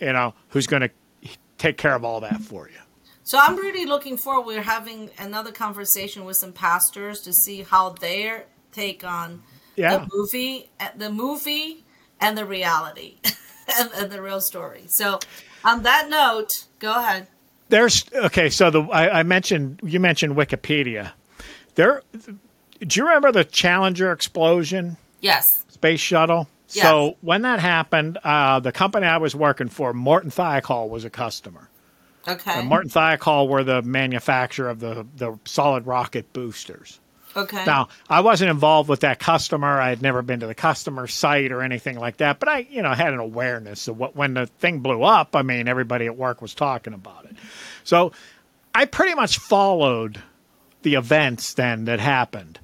you know, who's going to take care of all that for you. so i'm really looking forward we're having another conversation with some pastors to see how their take on Yeah. The movie, uh, the movie, and the reality, <laughs> and, and the real story. So, on that note, go ahead. There's okay. So the I, I mentioned you mentioned Wikipedia. There, do you remember the Challenger explosion? Yes. space shuttle. So when that happened, uh, the company I was working for, Morton Thiokol, was a customer. Okay. And Morton Thiokol were the manufacturer of the the solid rocket boosters. okay. Now, I wasn't involved with that customer. I had never been to the customer site or anything like that, but I, you know, had an awareness of what when the thing blew up, I mean, everybody at work was talking about it. So, I pretty much followed the events then that happened.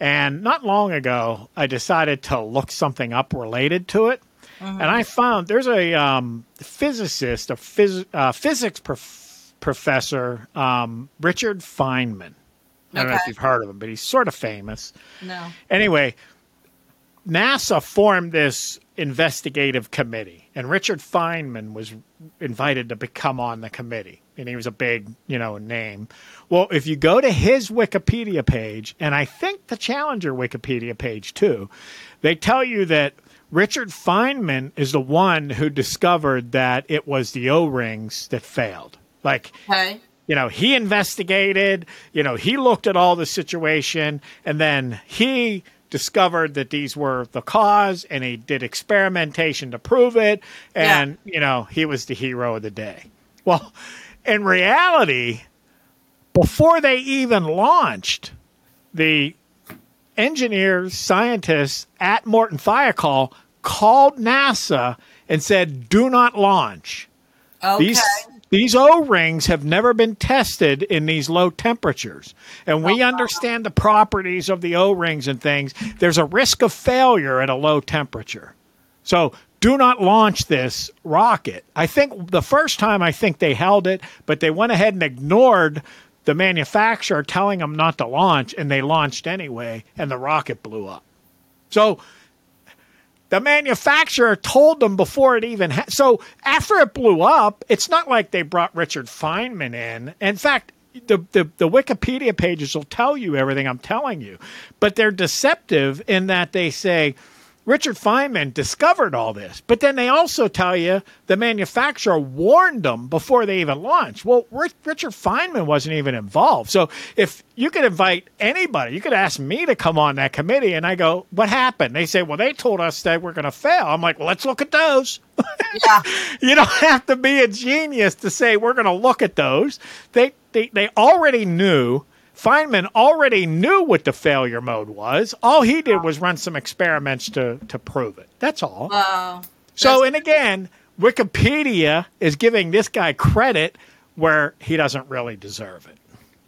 And not long ago, I decided to look something up related to it. And I found there's a um, physicist, a phys- uh, physics prof- professor, um, Richard Feynman. I don't know if you've heard of him, but he's sort of famous. no. Anyway, NASA formed this investigative committee, and Richard Feynman was invited to become on the committee, and he was a big, you know, name. Well, if you go to his Wikipedia page, and I think the Challenger Wikipedia page too, they tell you that Richard Feynman is the one who discovered that it was the O-rings that failed. Like Okay. you know, he investigated, you know, he looked at all the situation and then he discovered that these were the cause and he did experimentation to prove it and, you know, he was the hero of the day. Well, in reality, before they even launched, the engineers, scientists at Morton Thiokol called NASA and said, "Do not launch." Okay. These these O rings have never been tested in these low temperatures, and we oh, understand the properties of the O rings and things. There's a risk of failure at a low temperature, so do not launch this rocket. I think the first time I think they held it, but they went ahead and ignored the manufacturer telling them not to launch, and they launched anyway, and the rocket blew up. So the manufacturer told them before it even ha- so after it blew up it's not like they brought richard feynman in in fact the, the, the wikipedia pages will tell you everything i'm telling you but they're deceptive in that they say richard feynman discovered all this but then they also tell you the manufacturer warned them before they even launched well Rich, richard feynman wasn't even involved so if you could invite anybody you could ask me to come on that committee and i go what happened they say well they told us that we're going to fail i'm like well let's look at those yeah. <laughs> you don't have to be a genius to say we're going to look at those. They, they they already knew. Feynman already knew what the failure mode was. All he did was run some experiments to to prove it. That's all. Wow. so, and again, Wikipedia is giving this guy credit where he doesn't really deserve it.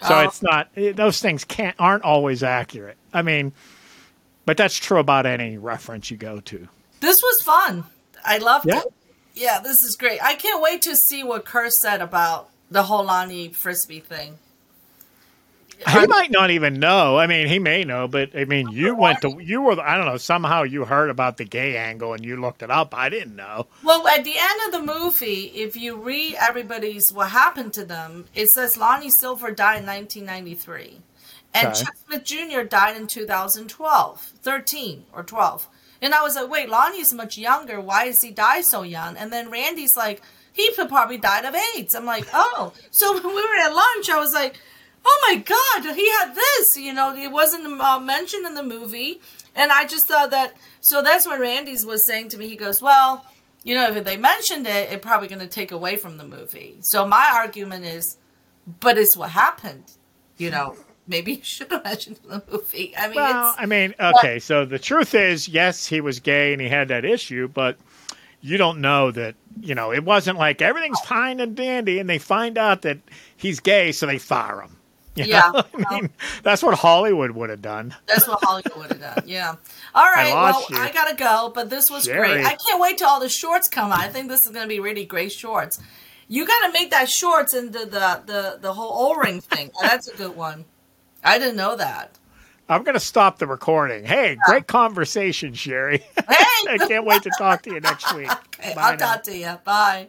So Oh. it's not eh, those things can't aren't always accurate. I mean, but that's true about any reference you go to. This was fun. I loved Yeah. it. Yeah, this is great. I can't wait to see what Kerr said about the whole Lonnie Frisbee thing. He might not even know. I mean, he may know, but I mean, you went to you were I don't know somehow you heard about the gay angle and you looked it up. I didn't know. Well, at the end of the movie, if you read everybody's what happened to them, it says Lonnie Silver died in 1993, and Okay. Chuck Smith Jr. died in 2012, 13 or 12. And I was like, wait, Lonnie's much younger. Why does he die so young? And then Randy's like, he probably died of AIDS. I'm like, oh. So <laughs> when we were at lunch, I was like, oh my god, he had this. You know, it wasn't uh, mentioned in the movie, and I just thought that. So that's what Randy's was saying to me. He goes, well, you know, if they mentioned it, it's probably going to take away from the movie. So my argument is, but it's what happened. You know, maybe you should have mentioned it in the movie. I mean, Well, it's, I mean, okay. So the truth is, yes, he was gay and he had that issue, but you don't know that. You know, it wasn't like everything's fine and dandy, and they find out that he's gay, so they fire him. You Yeah. <laughs> I mean, that's what Hollywood would have done. That's what Hollywood would have done. Yeah. <laughs> All right. Well, you. I gotta go, but this was Sherry. great. I can't wait till all the shorts come out. I think this is gonna be really great shorts. You gotta make that shorts into the the the whole O ring <laughs> thing. Oh, that's a good one. I didn't know that. I'm going to stop the recording. Hey, great conversation, Sherry. Hey. I can't wait to talk to you next week. Okay, Bye I'll now. talk to you. Bye.